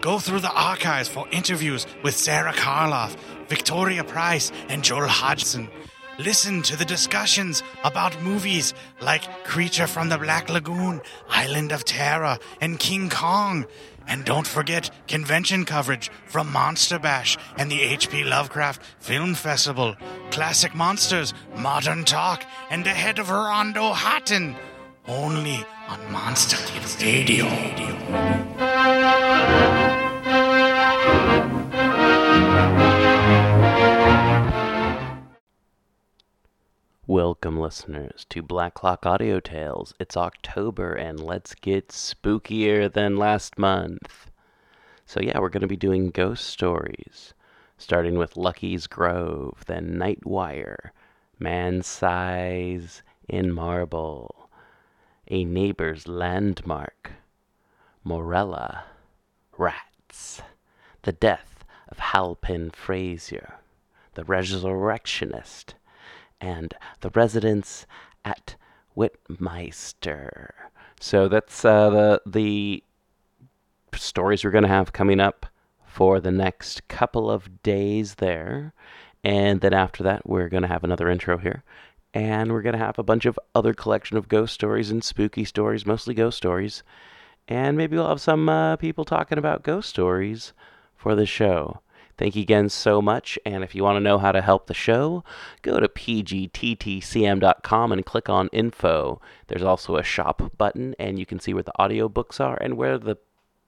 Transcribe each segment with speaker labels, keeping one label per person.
Speaker 1: Go through the archives for interviews with Sarah Karloff, Victoria Price, and Joel Hodgson. Listen to the discussions about movies like Creature from the Black Lagoon, Island of Terror, and King Kong. And don't forget convention coverage from Monster Bash and the H.P. Lovecraft Film Festival, Classic Monsters, Modern Talk, and the head of Rondo Hatton. Only on Monster Radio.
Speaker 2: Welcome, listeners, to Black Clock Audio Tales. It's October, and let's get spookier than last month. So, yeah, we're going to be doing ghost stories, starting with Lucky's Grove, then Nightwire, Man Size in Marble, A Neighbor's Landmark, Morella, Rats, The Death of Halpin Frayser, The Resurrectionist, and the residence at Whitminster. So that's uh, the the stories we're going to have coming up for the next couple of days there, and then after that we're going to have another intro here, and we're going to have a bunch of other collection of ghost stories and spooky stories, mostly ghost stories, and maybe we'll have some uh, people talking about ghost stories for the show. Thank you again so much. And if you want to know how to help the show, go to pgttcm.com and click on info. There's also a shop button, and you can see where the audiobooks are and where the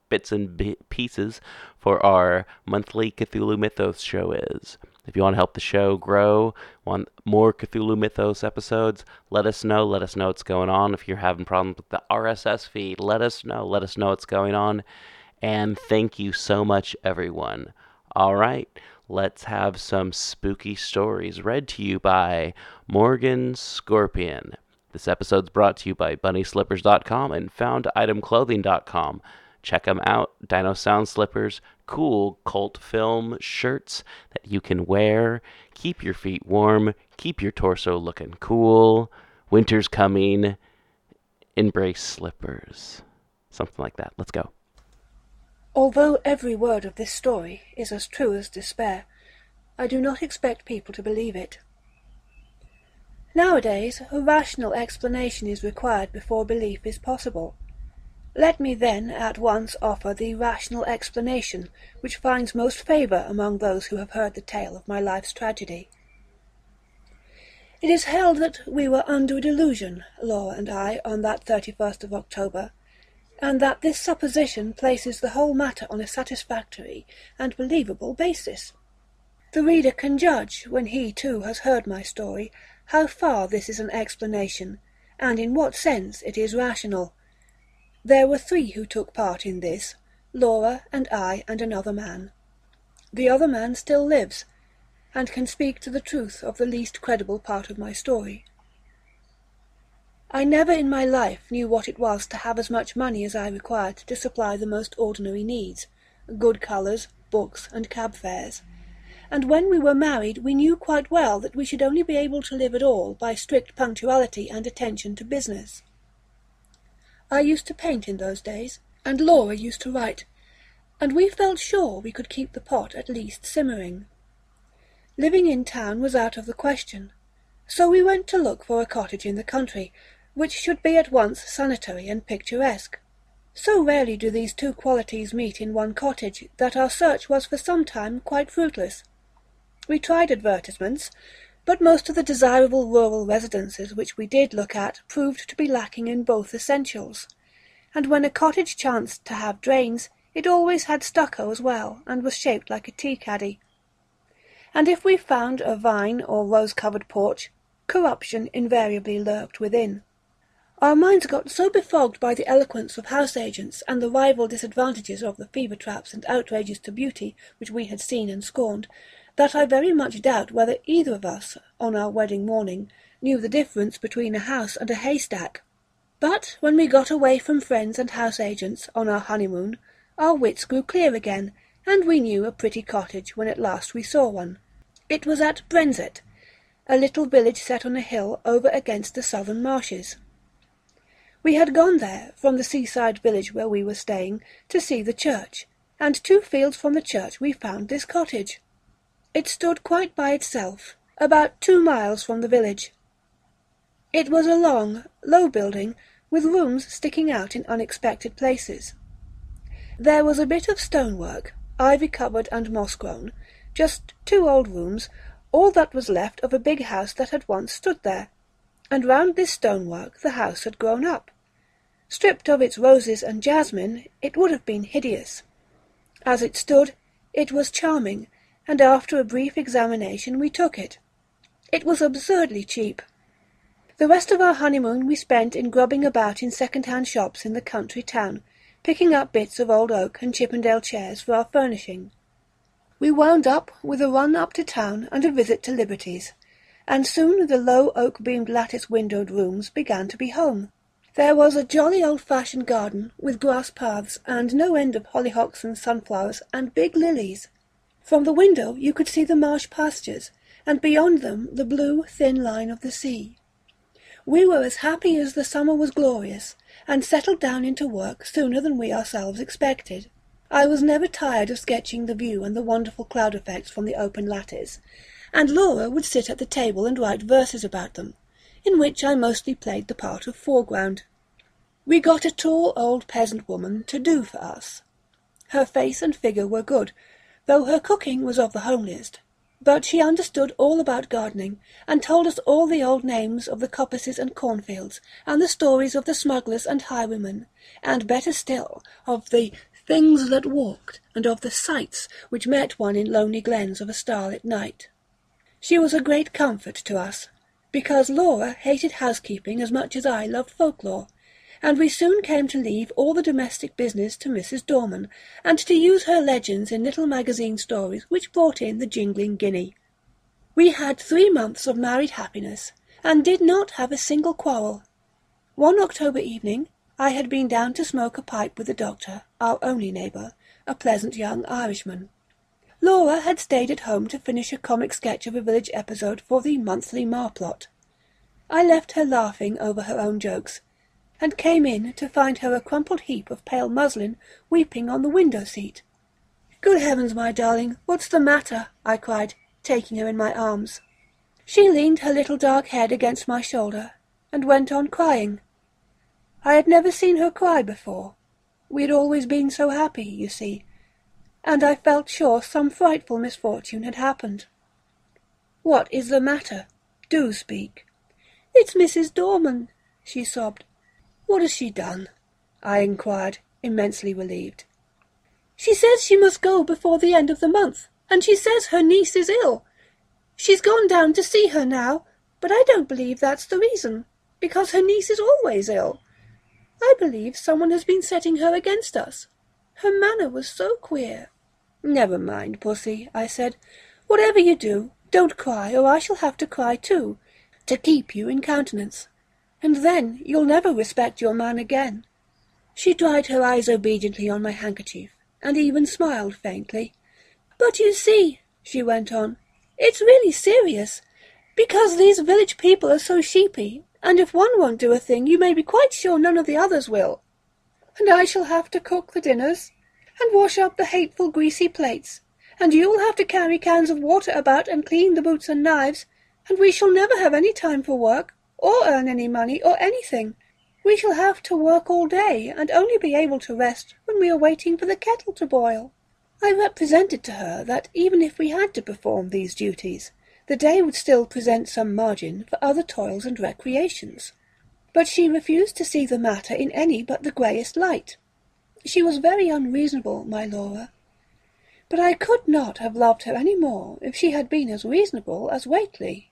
Speaker 2: bits and pieces for our monthly Cthulhu Mythos show is. If you want to help the show grow, want more Cthulhu Mythos episodes, let us know. Let us know what's going on. If you're having problems with the RSS feed, let us know. Let us know what's going on. And thank you so much, everyone. All right, let's have some spooky stories read to you by Morgan Scorpion. This episode's brought to you by BunnySlippers.com and FoundItemClothing.com. Check them out. Dino Sound Slippers, cool cult film shirts that you can wear. Keep your feet warm, keep your torso looking cool. Winter's coming. Embrace slippers. Something like that. Let's go.
Speaker 3: Although every word of this story is as true as despair, I do not expect people to believe it. Nowadays a rational explanation is required before belief is possible. Let me then at once offer the rational explanation which finds most favour among those who have heard the tale of my life's tragedy. It is held that we were under a delusion, Laura and I, on that thirty-first of October, and that this supposition places the whole matter on a satisfactory and believable basis. The reader can judge, when he too has heard my story, how far this is an explanation, and in what sense it is rational. There were three who took part in this, Laura and I and another man. The other man still lives, and can speak to the truth of the least credible part of my story. I never in my life knew what it was to have as much money as I required to supply the most ordinary needs, good colours, books, and cab fares; and when we were married we knew quite well that we should only be able to live at all by strict punctuality and attention to business. I used to paint in those days, and Laura used to write, and we felt sure we could keep the pot at least simmering. Living in town was out of the question, so we went to look for a cottage in the country which should be at once sanitary and picturesque. So rarely do these two qualities meet in one cottage, that our search was for some time quite fruitless. We tried advertisements, but most of the desirable rural residences which we did look at proved to be lacking in both essentials; and when a cottage chanced to have drains, it always had stucco as well, and was shaped like a tea-caddy. And if we found a vine or rose-covered porch, corruption invariably lurked within. Our minds got so befogged by the eloquence of house agents and the rival disadvantages of the fever traps and outrages to beauty which we had seen and scorned, that I very much doubt whether either of us, on our wedding morning, knew the difference between a house and a haystack. But when we got away from friends and house agents, on our honeymoon, our wits grew clear again, and we knew a pretty cottage when at last we saw one. It was at Brenzett, a little village set on a hill over against the southern marshes. We had gone there, from the seaside village where we were staying, to see the church, and two fields from the church we found this cottage. It stood quite by itself, about two miles from the village. It was a long, low building, with rooms sticking out in unexpected places. There was a bit of stonework, ivy covered and moss grown, just two old rooms, all that was left of a big house that had once stood there, and round this stonework the house had grown up. Stripped of its roses and jasmine, it would have been hideous. As it stood, it was charming, and after a brief examination we took it. It was absurdly cheap. The rest of our honeymoon we spent in grubbing about in second-hand shops in the country town, picking up bits of old oak and Chippendale chairs for our furnishing. We wound up with a run up to town and a visit to Liberty's, and soon the low oak-beamed lattice-windowed rooms began to be home. There was a jolly old-fashioned garden, with grass paths, and no end of hollyhocks and sunflowers, and big lilies. From the window you could see the marsh pastures, and beyond them the blue, thin line of the sea. We were as happy as the summer was glorious, and settled down into work sooner than we ourselves expected. I was never tired of sketching the view and the wonderful cloud effects from the open lattice, and Laura would sit at the table and write verses about them, in which I mostly played the part of foreground. We got a tall old peasant woman to do for us. Her face and figure were good, though her cooking was of the homeliest. But she understood all about gardening, and told us all the old names of the coppices and cornfields, and the stories of the smugglers and highwaymen, and better still, of the things that walked, and of the sights which met one in lonely glens of a starlit night. She was a great comfort to us, because Laura hated housekeeping as much as I loved folklore, and we soon came to leave all the domestic business to Mrs. Dorman, and to use her legends in little magazine stories which brought in the jingling guinea. We had three months of married happiness, and did not have a single quarrel. One October evening I had been down to smoke a pipe with the doctor, our only neighbour, a pleasant young Irishman. Laura had stayed at home to finish a comic sketch of a village episode for the Monthly Marplot. I left her laughing over her own jokes, and came in to find her a crumpled heap of pale muslin weeping on the window-seat. Good heavens, my darling, what's the matter? I cried, taking her in my arms. She leaned her little dark head against my shoulder, and went on crying. I had never seen her cry before. We had always been so happy, you see, and I felt sure some frightful misfortune had happened. What is the matter? Do speak. It's Mrs. Dorman, she sobbed. What has she done? I inquired, immensely relieved. She says she must go before the end of the month, and she says her niece is ill. She's gone down to see her now, but I don't believe that's the reason, because her niece is always ill. I believe someone has been setting her against us. Her manner was so queer. Never mind, Pussy, I said. Whatever you do, don't cry, or I shall have to cry too, to keep you in countenance and then you'll never respect your man again. She dried her eyes obediently on my handkerchief, and even smiled faintly. But you see, she went on, it's really serious, because these village people are so sheepy, and if one won't do a thing, you may be quite sure none of the others will. And I shall have to cook the dinners, and wash up the hateful greasy plates, and you'll have to carry cans of water about and clean the boots and knives, and we shall never have any time for work, or earn any money, or anything. We shall have to work all day, and only be able to rest when we are waiting for the kettle to boil. I represented to her that even if we had to perform these duties, the day would still present some margin for other toils and recreations. But she refused to see the matter in any but the greyest light. She was very unreasonable, my Laura. But I could not have loved her any more if she had been as reasonable as Whately.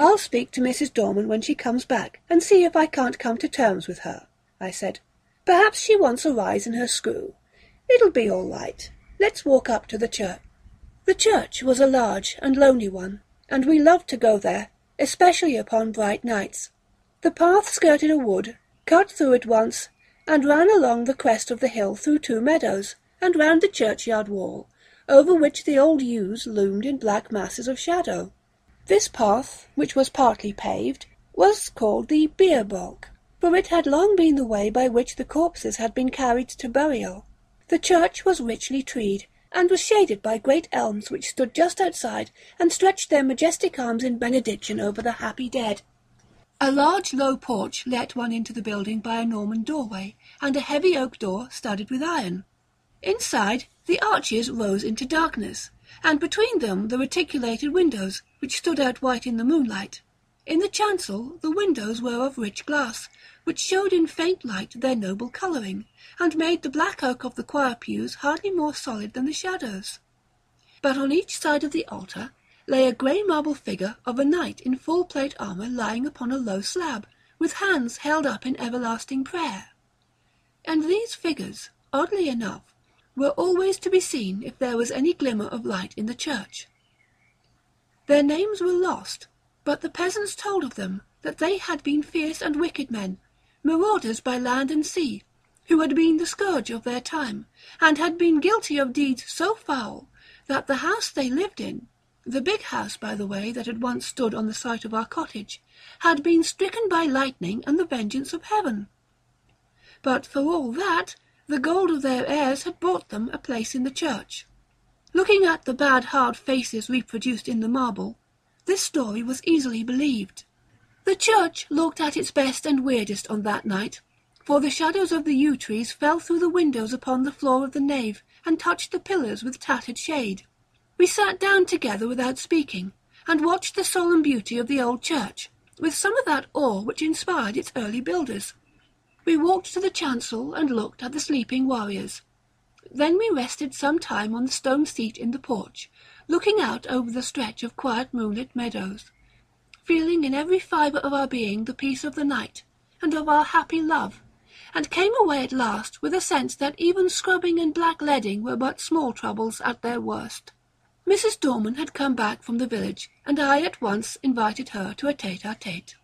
Speaker 3: I'll speak to Mrs. Dorman when she comes back, and see if I can't come to terms with her, I said. Perhaps she wants a rise in her screw. It'll be all right. Let's walk up to the church. The church was a large and lonely one, and we loved to go there, especially upon bright nights. The path skirted a wood, cut through it once, and ran along the crest of the hill through two meadows, and round the churchyard wall, over which the old yews loomed in black masses of shadow. This path, which was partly paved, was called the bier balk, for it had long been the way by which the corpses had been carried to burial. The church was richly treed, and was shaded by great elms which stood just outside and stretched their majestic arms in benediction over the happy dead. A large low porch let one into the building by a Norman doorway, and a heavy oak door studded with iron. Inside, the arches rose into darkness, and between them the reticulated windows, which stood out white in the moonlight. In the chancel the windows were of rich glass, which showed in faint light their noble colouring, and made the black oak of the choir pews hardly more solid than the shadows. But on each side of the altar lay a grey marble figure of a knight in full plate armour lying upon a low slab, with hands held up in everlasting prayer. And these figures, oddly enough, were always to be seen if there was any glimmer of light in the church. Their names were lost, but the peasants told of them that they had been fierce and wicked men, marauders by land and sea, who had been the scourge of their time, and had been guilty of deeds so foul that the house they lived in, the big house, by the way, that had once stood on the site of our cottage, had been stricken by lightning and the vengeance of heaven. But for all that, the gold of their heirs had brought them a place in the church. Looking at the bad hard faces reproduced in the marble, this story was easily believed. The church looked at its best and weirdest on that night, for the shadows of the yew trees fell through the windows upon the floor of the nave and touched the pillars with tattered shade. We sat down together without speaking, and watched the solemn beauty of the old church, with some of that awe which inspired its early builders. We walked to the chancel and looked at the sleeping warriors. Then we rested some time on the stone seat in the porch, looking out over the stretch of quiet moonlit meadows, feeling in every fibre of our being the peace of the night and of our happy love, and came away at last with a sense that even scrubbing and blackleading were but small troubles at their worst. Mrs. Dorman had come back from the village, and I at once invited her to a tete-a-tete.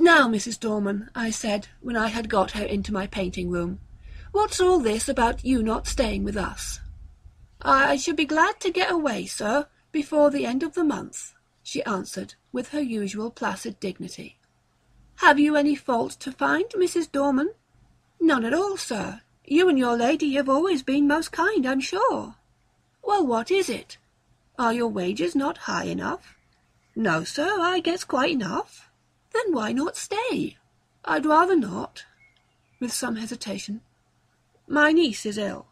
Speaker 3: Now, Mrs. Dorman, I said, when I had got her into my painting room, what's all this about you not staying with us? I should be glad to get away, sir, before the end of the month, she answered, with her usual placid dignity. Have you any fault to find, Mrs. Dorman? None at all, sir. You and your lady have always been most kind, I'm sure. Well, what is it? Are your wages not high enough? No, sir, I gets quite enough. Then why not stay? I'd rather not. With some hesitation. My niece is ill.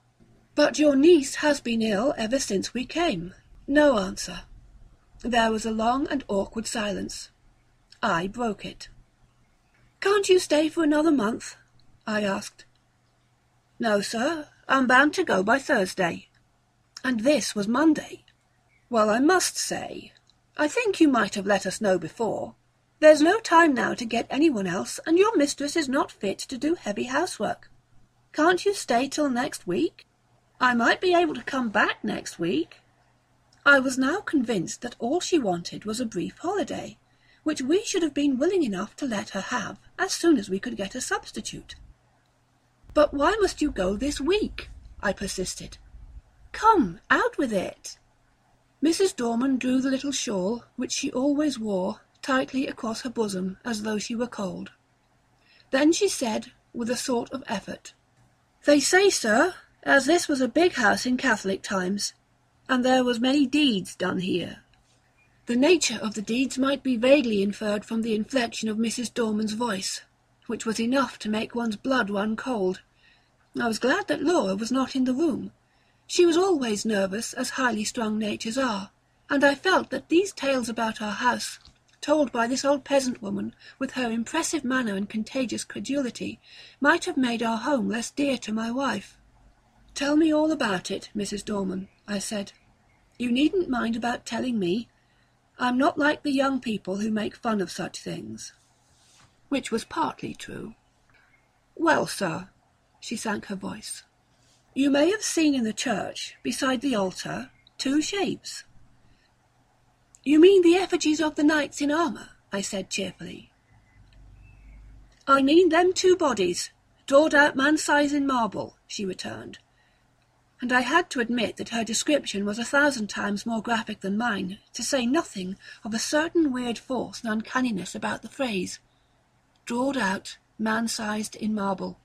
Speaker 3: But your niece has been ill ever since we came. No answer. There was a long and awkward silence. I broke it. Can't you stay for another month? I asked. No, sir. I'm bound to go by Thursday. And this was Monday. Well, I must say, I think you might have let us know before. There's no time now to get anyone else, and your mistress is not fit to do heavy housework. Can't you stay till next week? I might be able to come back next week. I was now convinced that all she wanted was a brief holiday, which we should have been willing enough to let her have as soon as we could get a substitute. But why must you go this week? I persisted. Come, out with it. Mrs. Dorman drew the little shawl, which she always wore, tightly across her bosom as though she were cold. Then she said, with a sort of effort, They say, sir, as this was a big house in Catholic times, and there was many deeds done here. The nature of the deeds might be vaguely inferred from the inflection of Mrs. Dorman's voice, which was enough to make one's blood run cold. I was glad that Laura was not in the room. She was always nervous, as highly strung natures are, and I felt that these tales about our house told by this old peasant woman, with her impressive manner and contagious credulity, might have made our home less dear to my wife. Tell me all about it, Mrs. Dorman, I said. You needn't mind about telling me. I'm not like the young people who make fun of such things. Which was partly true. Well, sir, she sank her voice, you may have seen in the church, beside the altar, two shapes. You mean the effigies of the knights in armour? I said cheerfully. I mean them two bodies, drawed out man size in marble, she returned. And I had to admit that her description was a thousand times more graphic than mine, to say nothing of a certain weird force and uncanniness about the phrase, drawed out, man-sized in marble.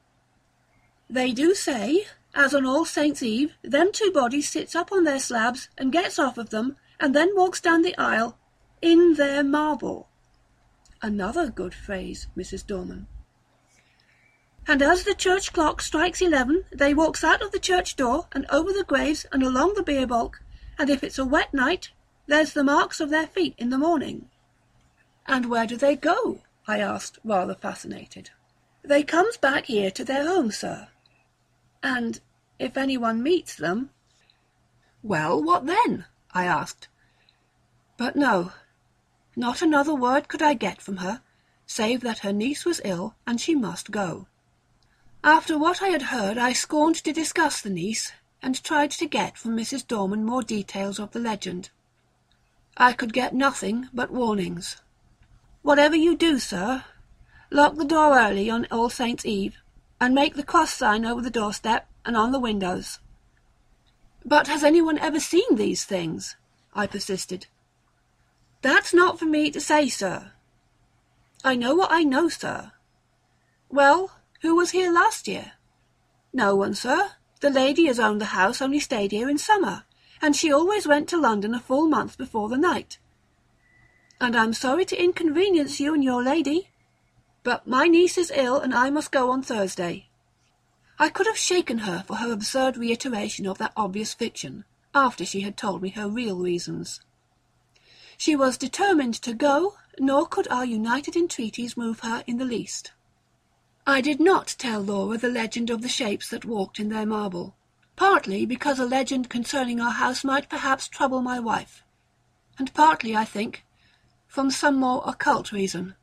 Speaker 3: They do say, as on All Saints' Eve, them two bodies sits up on their slabs and gets off of them, and then walks down the aisle, in their marble. Another good phrase, Mrs. Dorman. And as the church clock strikes eleven, they walks out of the church door and over the graves and along the bier balk, and if it's a wet night, there's the marks of their feet in the morning. And where do they go? I asked, rather fascinated. They comes back here to their home, sir. And if any one meets them... Well, what then? I asked. But no, not another word could I get from her, save that her niece was ill and she must go. After what I had heard I scorned to discuss the niece, and tried to get from Mrs. Dorman more details of the legend. I could get nothing but warnings. Whatever you do, sir, lock the door early on All Saints' Eve, and make the cross sign over the doorstep and on the windows. But has anyone ever seen these things? I persisted. That's not for me to say, sir. I know what I know, sir. Well, who was here last year? No one, sir. The lady as owned the house only stayed here in summer, and she always went to London a full month before the night. And I'm sorry to inconvenience you and your lady, but my niece is ill and I must go on Thursday. I could have shaken her for her absurd reiteration of that obvious fiction, after she had told me her real reasons. She was determined to go, nor could our united entreaties move her in the least. I did not tell Laura the legend of the shapes that walked in their marble, partly because a legend concerning our house might perhaps trouble my wife, and partly, I think, from some more occult reason.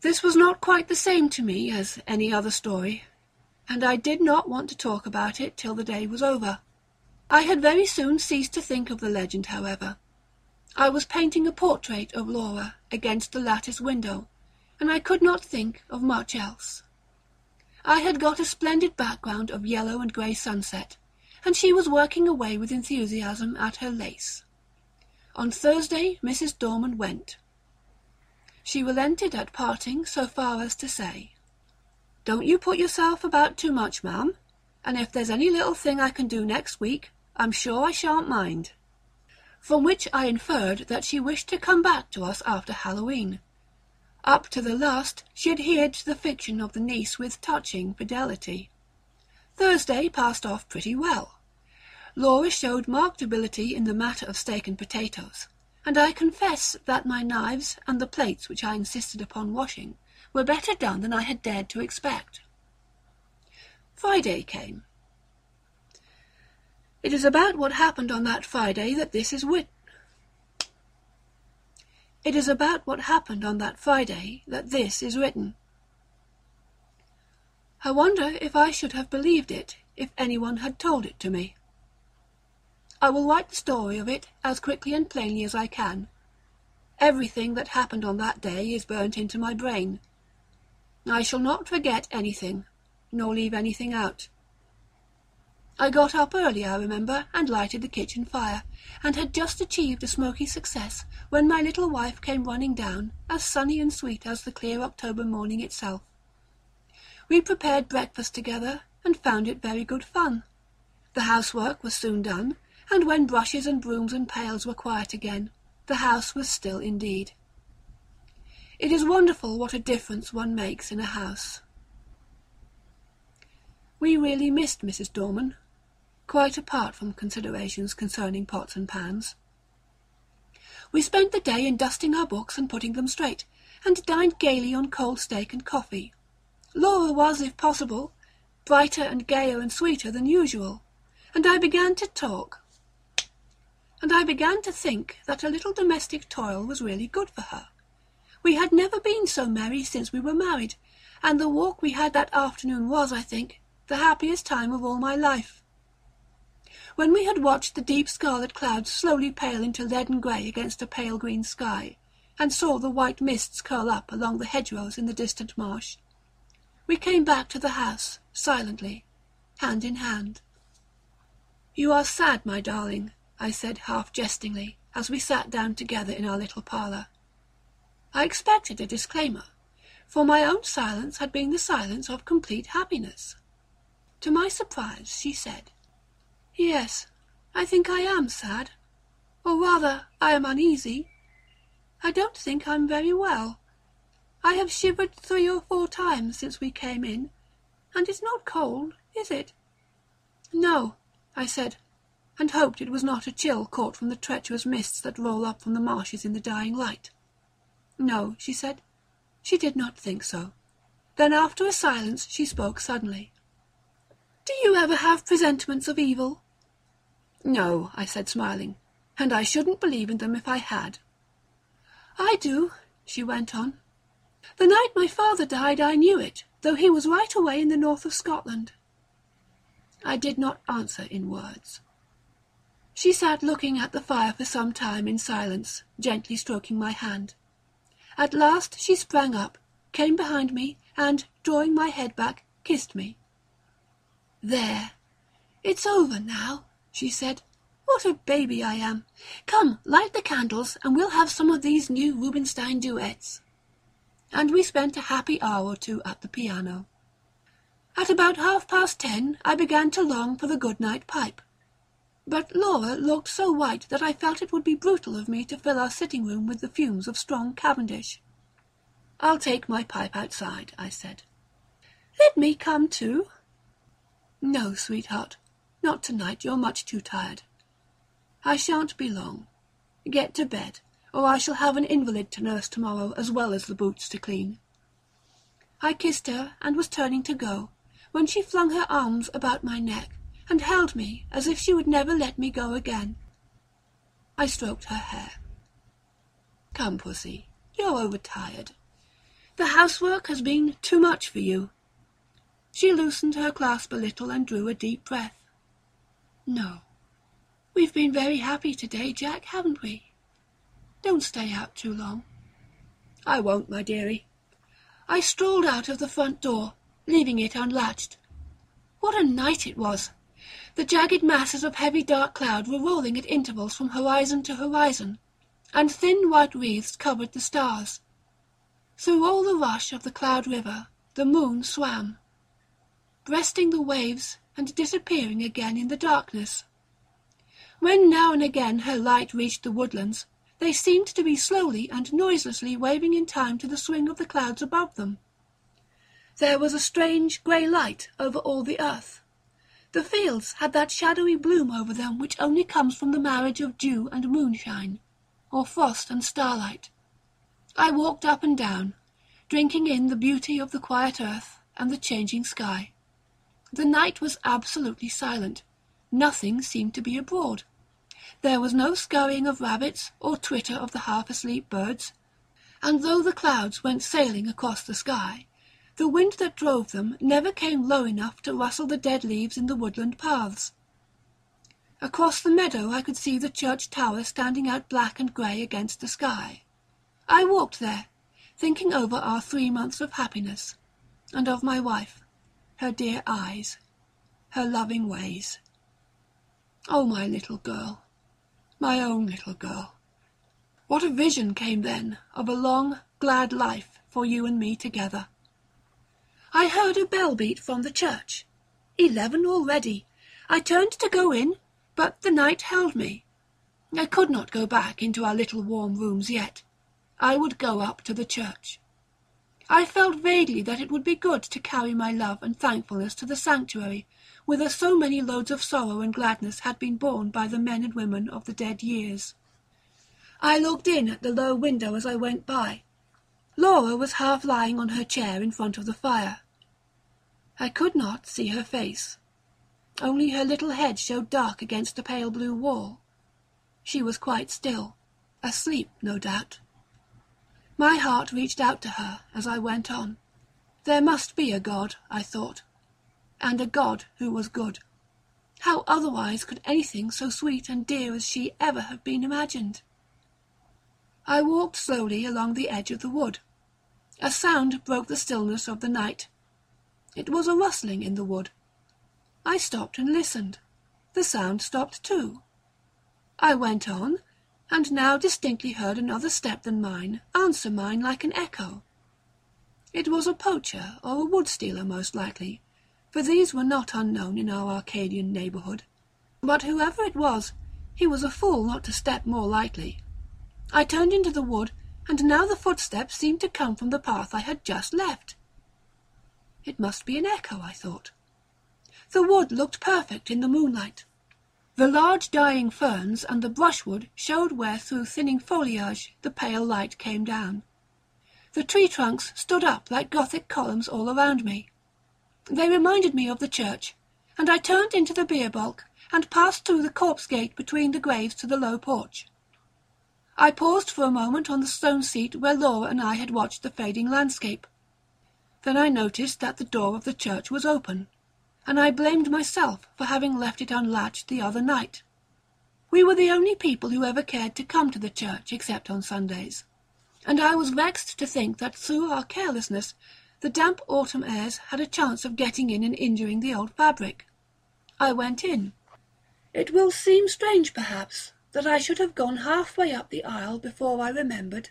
Speaker 3: This was not quite the same to me as any other story, and I did not want to talk about it till the day was over. I had very soon ceased to think of the legend, however. I was painting a portrait of Laura against the lattice window, and I could not think of much else. I had got a splendid background of yellow and grey sunset, and she was working away with enthusiasm at her lace. On Thursday Mrs. Dorman went. She relented at parting so far as to say, Don't you put yourself about too much, ma'am, and if there's any little thing I can do next week, I'm sure I shan't mind. From which I inferred that she wished to come back to us after Halloween. Up to the last she adhered to the fiction of the niece with touching fidelity. Thursday passed off pretty well. Laura showed marked ability in the matter of steak and potatoes, and I confess that my knives and the plates which I insisted upon washing were better done than I had dared to expect. Friday came. It is about what happened on that Friday that this is written. It is about what happened on that Friday that this is written. I wonder if I should have believed it if any one had told it to me. I will write the story of it as quickly and plainly as I can. Everything that happened on that day is burnt into my brain. I shall not forget anything, nor leave anything out. I got up early, I remember, and lighted the kitchen fire, and had just achieved a smoky success when my little wife came running down, as sunny and sweet as the clear October morning itself. We prepared breakfast together, and found it very good fun. The housework was soon done, and when brushes and brooms and pails were quiet again, the house was still indeed. It is wonderful what a difference one makes in a house. We really missed Mrs. Dorman, quite apart from considerations concerning pots and pans. We spent the day in dusting our books and putting them straight, and dined gaily on cold steak and coffee. Laura was, if possible, brighter and gayer and sweeter than usual, and I began to talk. and I began to think that a little domestic toil was really good for her. We had never been so merry since we were married, and the walk we had that afternoon was, I think, the happiest time of all my life. When we had watched the deep scarlet clouds slowly pale into leaden grey against a pale green sky, and saw the white mists curl up along the hedgerows in the distant marsh, we came back to the house, silently, hand in hand. You are sad, my darling, I said half jestingly, as we sat down together in our little parlour. I expected a disclaimer, for my own silence had been the silence of complete happiness. To my surprise, she said, Yes, I think I am sad, or rather I am uneasy. I don't think I'm very well. I have shivered three or four times since we came in, and it's not cold, is it? No, I said, and hoped it was not a chill caught from the treacherous mists that roll up from the marshes in the dying light. No, she said, she did not think so. Then after a silence she spoke suddenly. Do you ever have presentiments of evil? No, I said smiling, and I shouldn't believe in them if I had. I do, she went on. The night my father died I knew it, though he was right away in the north of Scotland. I did not answer in words. She sat looking at the fire for some time in silence, gently stroking my hand. At last she sprang up, came behind me, and, drawing my head back, kissed me. There, it's over now, she said. What a baby I am! Come, light the candles, and we'll have some of these new Rubinstein duets. And we spent a happy hour or two at the piano. At about half past ten I began to long for the good-night pipe. But Laura looked so white that I felt it would be brutal of me to fill our sitting-room with the fumes of strong Cavendish. I'll take my pipe outside, I said. Let me come too. No, sweetheart, not tonight, you're much too tired. I shan't be long. Get to bed, or I shall have an invalid to nurse tomorrow as well as the boots to clean. I kissed her and was turning to go, when she flung her arms about my neck and held me as if she would never let me go again. I stroked her hair. Come, pussy, you're overtired. The housework has been too much for you. She loosened her clasp a little and drew a deep breath. No. We've been very happy today, Jack, haven't we? Don't stay out too long. I won't, my dearie. I strolled out of the front door, leaving it unlatched. What a night it was! The jagged masses of heavy dark cloud were rolling at intervals from horizon to horizon, and thin white wreaths covered the stars. Through all the rush of the cloud river the moon swam, breasting the waves and disappearing again in the darkness. When now and again her light reached the woodlands, they seemed to be slowly and noiselessly waving in time to the swing of the clouds above them. There was a strange grey light over all the earth. The fields had that shadowy bloom over them which only comes from the marriage of dew and moonshine, or frost and starlight. I walked up and down, drinking in the beauty of the quiet earth and the changing sky. The night was absolutely silent. Nothing seemed to be abroad. There was no scurrying of rabbits or twitter of the half-asleep birds, and though the clouds went sailing across the sky, the wind that drove them never came low enough to rustle the dead leaves in the woodland paths. Across the meadow I could see the church tower standing out black and grey against the sky. I walked there, thinking over our three months of happiness, and of my wife her dear eyes, her loving ways. Oh, my little girl, my own little girl, what a vision came then of a long, glad life for you and me together. I heard a bell beat from the church. Eleven already. I turned to go in, but the night held me. I could not go back into our little warm rooms yet. I would go up to the church. I felt vaguely that it would be good to carry my love and thankfulness to the sanctuary, whither so many loads of sorrow and gladness had been borne by the men and women of the dead years. I looked in at the low window as I went by. Laura was half lying on her chair in front of the fire. I could not see her face. Only her little head showed dark against the pale blue wall. She was quite still, asleep, no doubt. My heart reached out to her as I went on. There must be a God, I thought, and a God who was good. How otherwise could anything so sweet and dear as she ever have been imagined? I walked slowly along the edge of the wood. A sound broke the stillness of the night. It was a rustling in the wood. I stopped and listened. The sound stopped too. I went on, and now distinctly heard another step than mine answer mine like an echo. It was a poacher or a wood stealer most likely, for these were not unknown in our Arcadian neighbourhood. But whoever it was, he was a fool not to step more lightly. I turned into the wood, and now the footsteps seemed to come from the path I had just left. It must be an echo, I thought. The wood looked perfect in the moonlight. The large dying ferns and the brushwood showed where through thinning foliage the pale light came down. The tree trunks stood up like Gothic columns all around me. They reminded me of the church, and I turned into the bier balk and passed through the corpse gate between the graves to the low porch. I paused for a moment on the stone seat where Laura and I had watched the fading landscape. Then I noticed that the door of the church was open, and I blamed myself for having left it unlatched the other night. We were the only people who ever cared to come to the church except on Sundays, and I was vexed to think that through our carelessness the damp autumn airs had a chance of getting in and injuring the old fabric. I went in. It will seem strange, perhaps, that I should have gone half-way up the aisle before I remembered,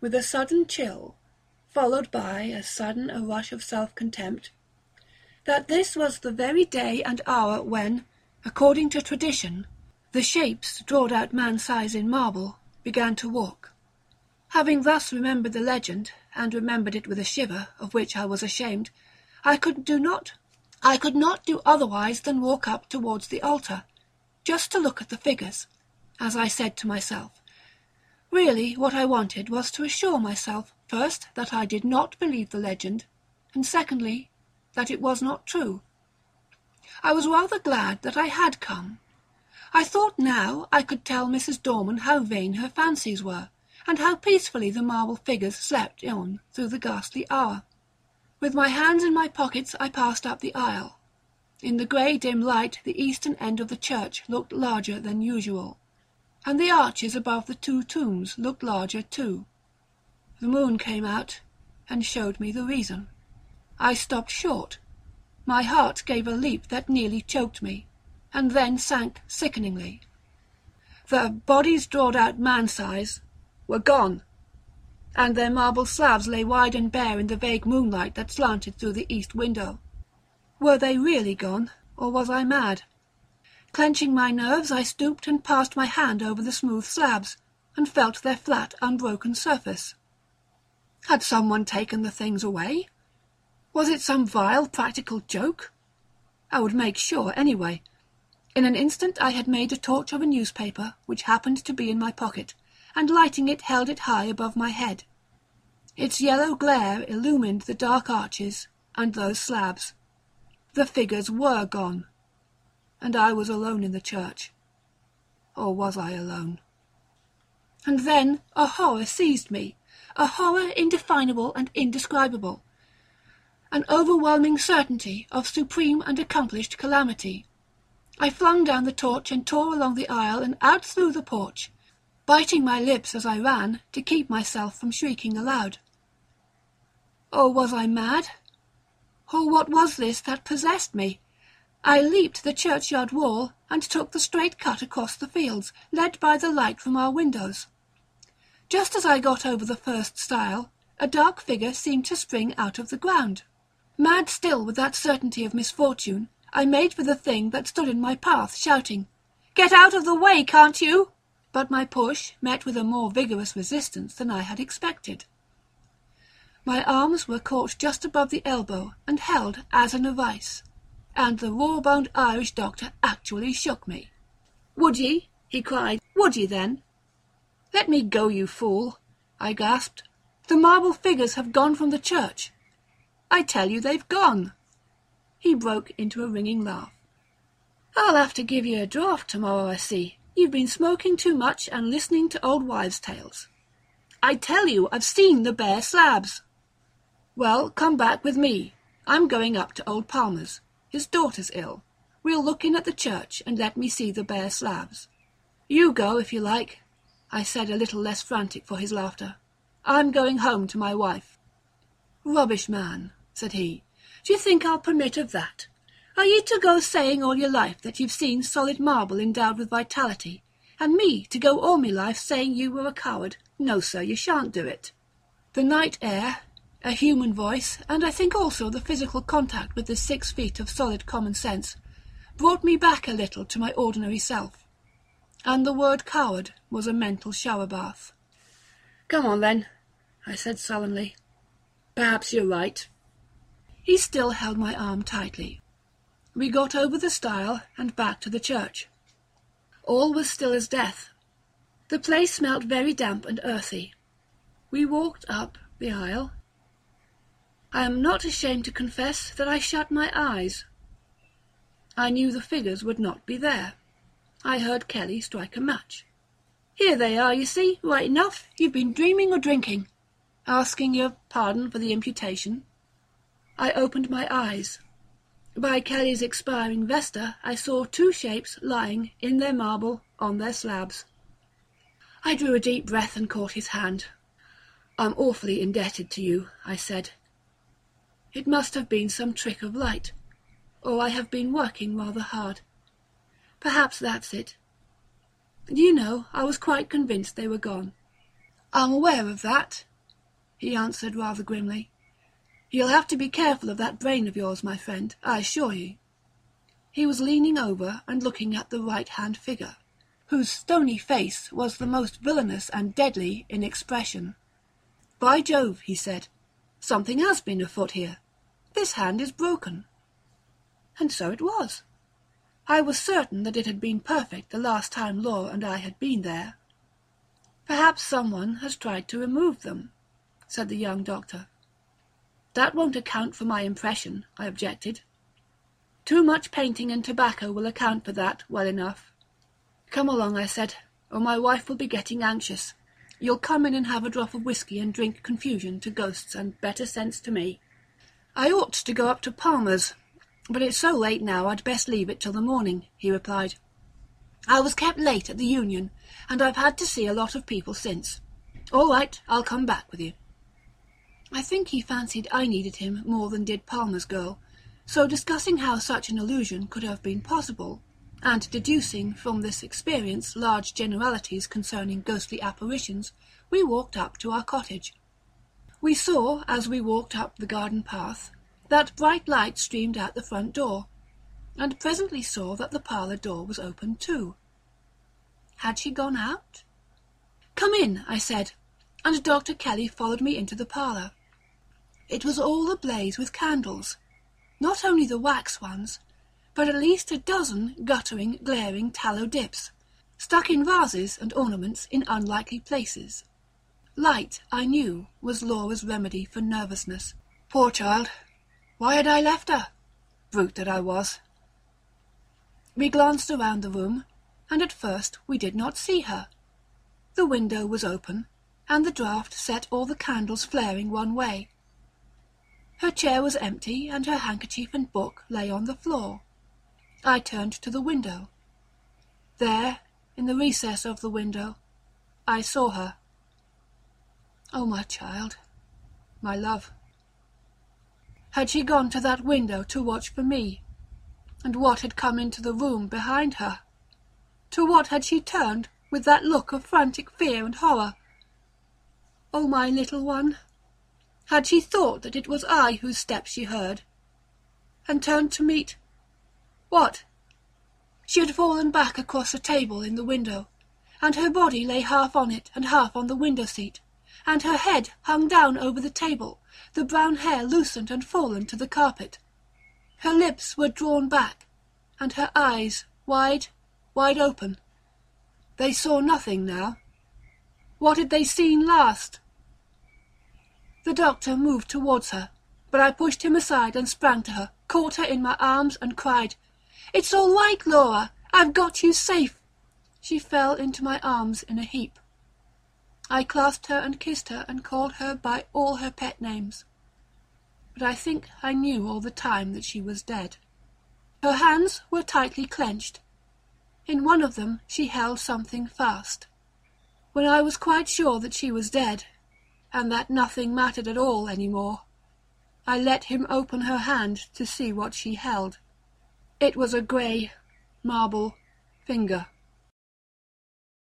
Speaker 3: with a sudden chill, followed by as sudden a rush of self-contempt, that this was the very day and hour when, according to tradition, the shapes drawed out man-size in marble began to walk. Having thus remembered the legend, and remembered it with a shiver of which I was ashamed, I could do not I could not do otherwise than walk up towards the altar, just to look at the figures, as I said to myself. Really what I wanted was to assure myself, first that I did not believe the legend, and secondly that it was not true. I was rather glad that I had come. I thought now I could tell Mrs. Dorman how vain her fancies were, and how peacefully the marble figures slept on through the ghastly hour. With my hands in my pockets I passed up the aisle. In the grey dim light the eastern end of the church looked larger than usual, and the arches above the two tombs looked larger too. The moon came out and showed me the reason. I stopped short. My heart gave a leap that nearly choked me, and then sank sickeningly. The bodies drawed out man-size were gone, and their marble slabs lay wide and bare in the vague moonlight that slanted through the east window. Were they really gone, or was I mad? Clenching my nerves, I stooped and passed my hand over the smooth slabs, and felt their flat, unbroken surface. Had some one taken the things away? Was it some vile practical joke? I would make sure anyway. In an instant I had made a torch of a newspaper which happened to be in my pocket, and lighting it held it high above my head. Its yellow glare illumined the dark arches and those slabs. The figures were gone, and I was alone in the church. Or was I alone? And then a horror seized me, a horror indefinable and indescribable, an overwhelming certainty of supreme and accomplished calamity. I flung down the torch and tore along the aisle and out through the porch, biting my lips as I ran to keep myself from shrieking aloud. Oh, was I mad? Or what was this that possessed me? I leaped the churchyard wall and took the straight cut across the fields, led by the light from our windows. Just as I got over the first stile, a dark figure seemed to spring out of the ground. Mad still with that certainty of misfortune, I made for the thing that stood in my path, shouting, Get out of the way, can't you? but my push met with a more vigorous resistance than I had expected. My arms were caught just above the elbow and held as in a vice, and the raw-boned Irish doctor actually shook me. "Would ye?" he cried. "Would ye, then?" "Let me go, you fool!" I gasped. "The marble figures have gone from the church. I tell you they've gone." He broke into a ringing laugh. "I'll have to give you a draught to morrow, I see. You've been smoking too much and listening to old wives' tales. I tell you, I've seen the bare slabs. Well, come back with me. I'm going up to old Palmer's. His daughter's ill. We'll look in at the church and let me see the bare slabs. You go if you like, I said a little less frantic for his laughter. I'm going home to my wife. Rubbish, man, said he. Do you think I'll permit of that? Are ye to go saying all your life that you've seen solid marble endowed with vitality, and me to go all my life saying you were a coward? No, sir, you shan't do it. The night air, a human voice, and I think also the physical contact with the six feet of solid common sense, brought me back a little to my ordinary self. And the word coward was a mental shower bath. Come on, then, I said sullenly. Perhaps you're right. He still held my arm tightly. We got over the stile and back to the church. All was still as death. The place smelt very damp and earthy. We walked up the aisle. I am not ashamed to confess that I shut my eyes. I knew the figures would not be there. I heard Kelly strike a match. Here they are, you see, right enough. You've been dreaming or drinking. Asking your pardon for the imputation. I opened my eyes. By Kelly's expiring vesta I saw two shapes lying, in their marble, on their slabs. I drew a deep breath and caught his hand. I'm awfully indebted to you, I said. It must have been some trick of light, or I have been working rather hard. Perhaps that's it. Do you know, I was quite convinced they were gone. I'm aware of that, he answered rather grimly. You'll have to be careful of that brain of yours, my friend, I assure you. He was leaning over and looking at the right-hand figure, whose stony face was the most villainous and deadly in expression. By Jove, he said, something has been afoot here. This hand is broken. And so it was. I was certain that it had been perfect the last time Laura and I had been there. Perhaps someone has tried to remove them, said the young doctor. That won't account for my impression, I objected. Too much painting and tobacco will account for that well enough. Come along, I said, or my wife will be getting anxious. You'll come in and have a drop of whisky and drink confusion to ghosts and better sense to me. I ought to go up to Palmer's, but it's so late now I'd best leave it till the morning, he replied. I was kept late at the Union, and I've had to see a lot of people since. All right, I'll come back with you. I think he fancied I needed him more than did Palmer's girl, so discussing how such an illusion could have been possible, and deducing from this experience large generalities concerning ghostly apparitions, we walked up to our cottage. We saw, as we walked up the garden path, that bright light streamed out the front door, and presently saw that the parlour door was open too. Had she gone out? Come in, I said, and Dr. Kelly followed me into the parlour. It was all ablaze with candles, not only the wax ones, but at least a dozen guttering, glaring tallow dips, stuck in vases and ornaments in unlikely places. Light, I knew, was Laura's remedy for nervousness. Poor child! Why had I left her? Brute that I was. We glanced around the room, and at first we did not see her. The window was open, and the draught set all the candles flaring one way. Her chair was empty, and her handkerchief and book lay on the floor. I turned to the window. There, in the recess of the window, I saw her. Oh, my child, my love. Had she gone to that window to watch for me? And what had come into the room behind her? To what had she turned with that look of frantic fear and horror? Oh, my little one, had she thought that it was I whose steps she heard, and turned to meet what? She had fallen back across the table in the window, and her body lay half on it and half on the window seat, and her head hung down over the table, the brown hair loosened and fallen to the carpet. Her lips were drawn back, and her eyes wide, wide open. They saw nothing now. What had they seen last? The doctor moved towards her, but I pushed him aside and sprang to her, caught her in my arms, and cried, It's all right, Laura! I've got you safe! she fell into my arms in a heap. I clasped her and kissed her and called her by all her pet names. But I think I knew all the time that she was dead. Her hands were tightly clenched. In one of them she held something fast. When I was quite sure that she was dead, and that nothing mattered at all any more, I let him open her hand to see what she held. It was a grey marble finger.